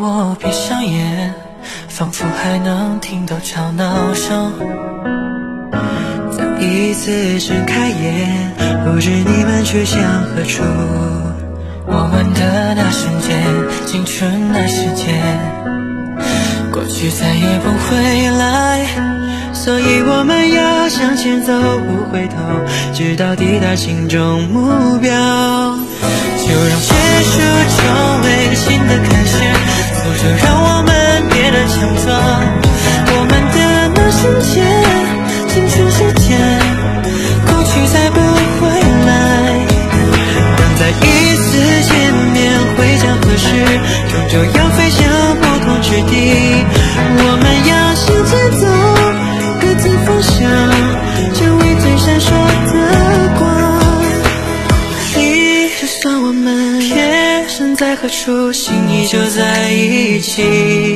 我闭上眼，仿佛还能听到吵闹声。再一次睁开眼，不知你们去向何处。我们的那瞬间，青春那时间，过去再也不回来，所以我们要向前走，不回头，直到抵达心中目标。的那瞬间，青春时间，过去再不会来。等再一次见面，会将何时？终究要飞向不同之地。我们要向前走，各自方向，成为最闪烁的光。你就算我们别身在何处，心依旧在一起。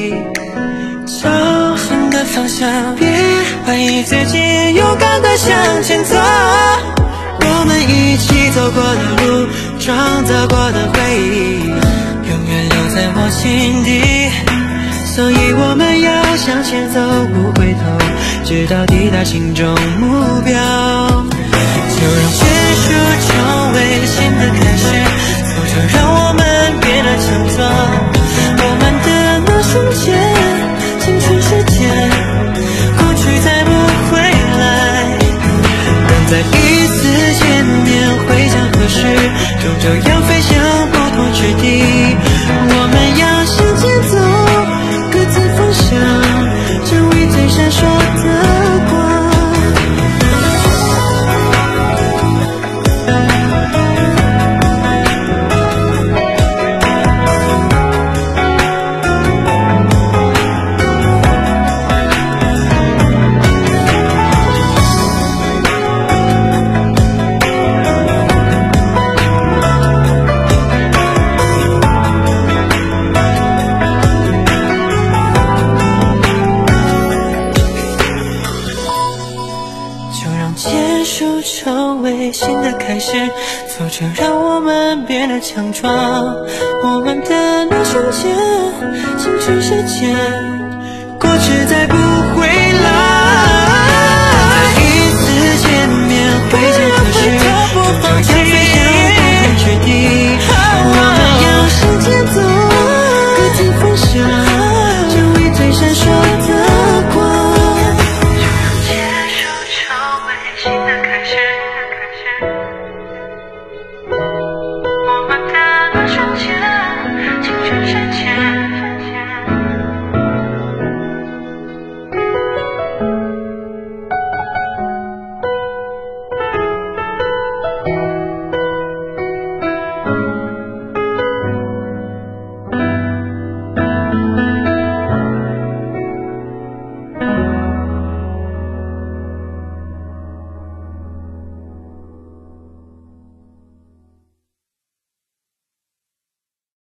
方向，别怀疑自己，勇敢的向前走。我们一起走过的路，创造过的回忆，永远留在我心底。所以我们要向前走，不回头，直到抵达心中目标。这样飞翔。就成为新的开始，挫折让我们变得强壮。我们的那瞬间，青春消遣，过去再不回来。再一次见面，会这样反复放弃，要做出的，我们要向前走，各自分享，成为最闪烁的。